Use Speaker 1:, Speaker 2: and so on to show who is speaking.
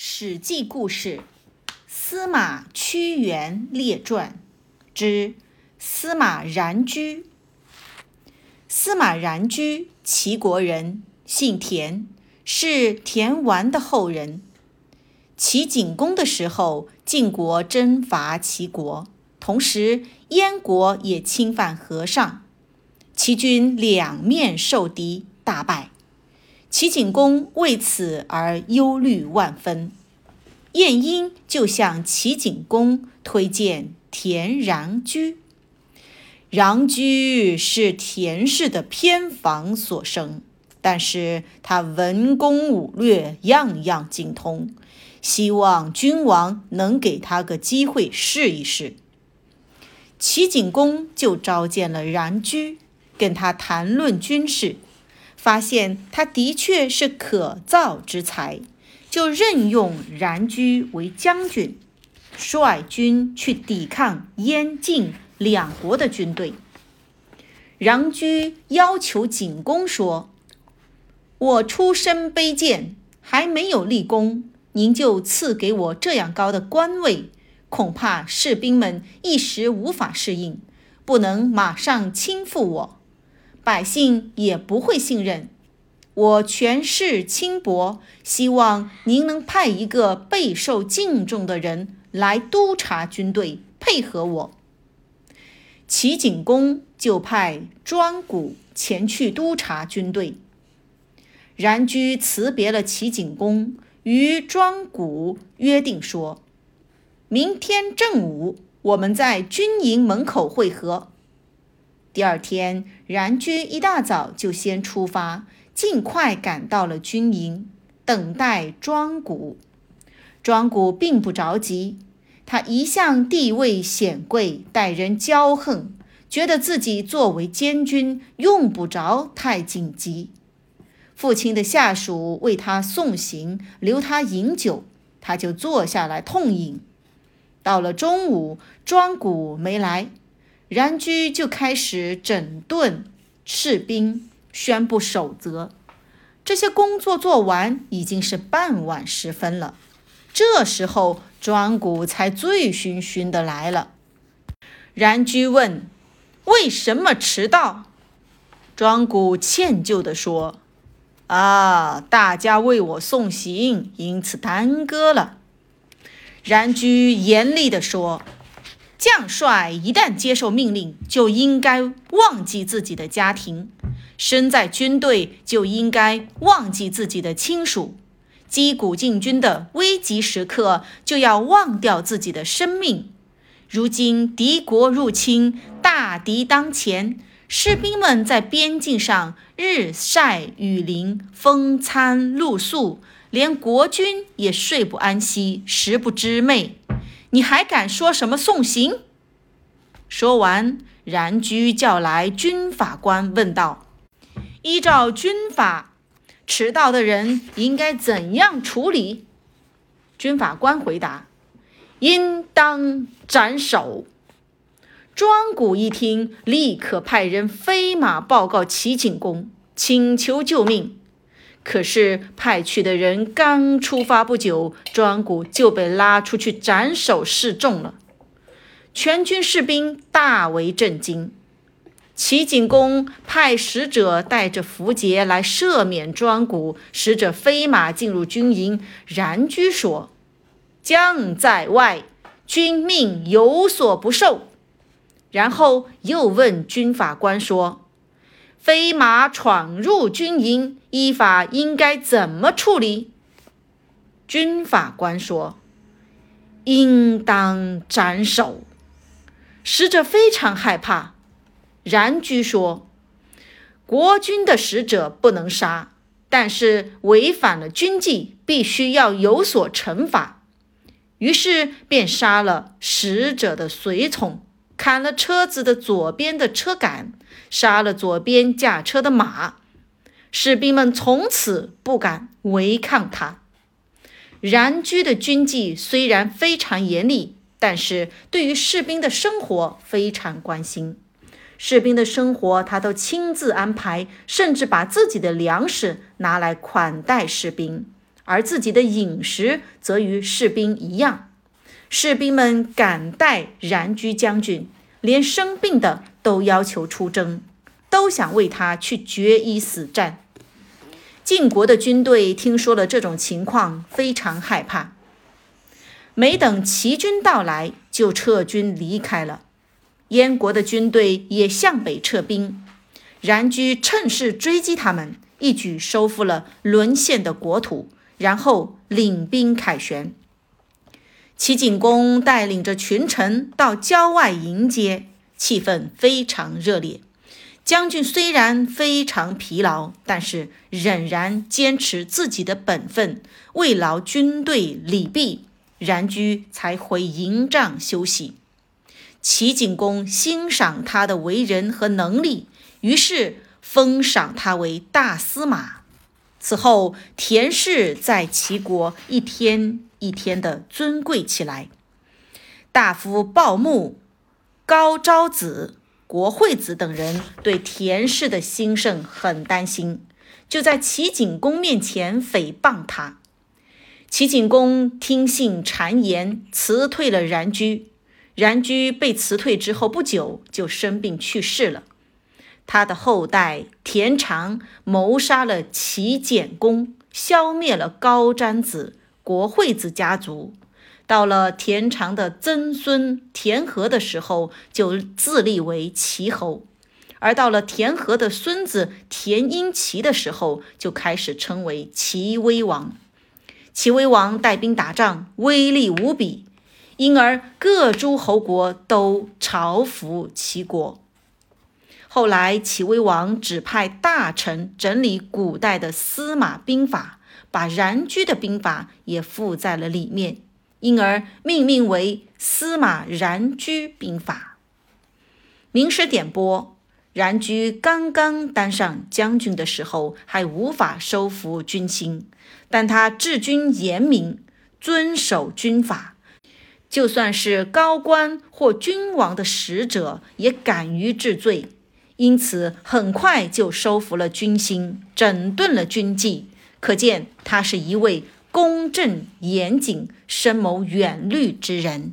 Speaker 1: 史记故事《司马屈原列传》之司马然居。司马然居，齐国人，姓田，是田完的后人。齐景公的时候，晋国征伐齐国，同时燕国也侵犯河上，齐军两面受敌，大败。齐景公为此而忧虑万分，晏婴就向齐景公推荐田穰居。穰居是田氏的偏房所生，但是他文攻武略样样精通，希望君王能给他个机会试一试。齐景公就召见了穰居，跟他谈论军事。发现他的确是可造之才，就任用冉居为将军，率军去抵抗燕晋两国的军队。冉居要求景公说：“我出身卑贱，还没有立功，您就赐给我这样高的官位，恐怕士兵们一时无法适应，不能马上倾覆我。”百姓也不会信任我权势轻薄，希望您能派一个备受敬重的人来督察军队，配合我。齐景公就派庄谷前去督察军队。然居辞别了齐景公，与庄谷约定说：“明天正午，我们在军营门口会合。”第二天，冉居一大早就先出发，尽快赶到了军营，等待庄谷。庄谷并不着急，他一向地位显贵，待人骄横，觉得自己作为监军用不着太紧急。父亲的下属为他送行，留他饮酒，他就坐下来痛饮。到了中午，庄谷没来。然居就开始整顿士兵，宣布守则。这些工作做完，已经是傍晚时分了。这时候，庄古才醉醺醺的来了。然居问：“为什么迟到？”庄古歉疚地说：“啊，大家为我送行，因此耽搁了。”然居严厉地说。将帅一旦接受命令，就应该忘记自己的家庭；身在军队，就应该忘记自己的亲属。击鼓进军的危急时刻，就要忘掉自己的生命。如今敌国入侵，大敌当前，士兵们在边境上日晒雨淋，风餐露宿，连国君也睡不安息，食不知寐。你还敢说什么送行？说完，然居叫来军法官，问道：“依照军法，迟到的人应该怎样处理？”军法官回答：“应当斩首。”庄谷一听，立刻派人飞马报告齐景公，请求救命。可是派去的人刚出发不久，庄谷就被拉出去斩首示众了。全军士兵大为震惊。齐景公派使者带着符节来赦免庄谷，使者飞马进入军营。然居说：“将在外，君命有所不受。”然后又问军法官说。飞马闯入军营，依法应该怎么处理？军法官说：“应当斩首。”使者非常害怕。然居说：“国君的使者不能杀，但是违反了军纪，必须要有所惩罚。”于是便杀了使者的随从。砍了车子的左边的车杆，杀了左边驾车的马，士兵们从此不敢违抗他。然居的军纪虽然非常严厉，但是对于士兵的生活非常关心，士兵的生活他都亲自安排，甚至把自己的粮食拿来款待士兵，而自己的饮食则与士兵一样。士兵们感戴然居将军，连生病的都要求出征，都想为他去决一死战。晋国的军队听说了这种情况，非常害怕。没等齐军到来，就撤军离开了。燕国的军队也向北撤兵，然居趁势追击他们，一举收复了沦陷的国土，然后领兵凯旋。齐景公带领着群臣到郊外迎接，气氛非常热烈。将军虽然非常疲劳，但是仍然坚持自己的本分，慰劳军队礼毕。然居才回营帐休息。齐景公欣赏他的为人和能力，于是封赏他为大司马。此后，田氏在齐国一天一天的尊贵起来。大夫鲍牧、高昭子、国惠子等人对田氏的兴盛很担心，就在齐景公面前诽谤他。齐景公听信谗言，辞退了然居。然居被辞退之后不久就生病去世了。他的后代田常谋杀了齐简公，消灭了高瞻子、国惠子家族。到了田常的曾孙田和的时候，就自立为齐侯；而到了田和的孙子田婴齐的时候，就开始称为齐威王。齐威王带兵打仗，威力无比，因而各诸侯国都朝服齐国。后来，齐威王指派大臣整理古代的司马兵法，把冉居的兵法也附在了里面，因而命名为《司马冉居兵法》。明史点拨：冉居刚刚当上将军的时候，还无法收服军心。但他治军严明，遵守军法，就算是高官或君王的使者，也敢于治罪，因此很快就收服了军心，整顿了军纪。可见他是一位公正严谨、深谋远虑之人。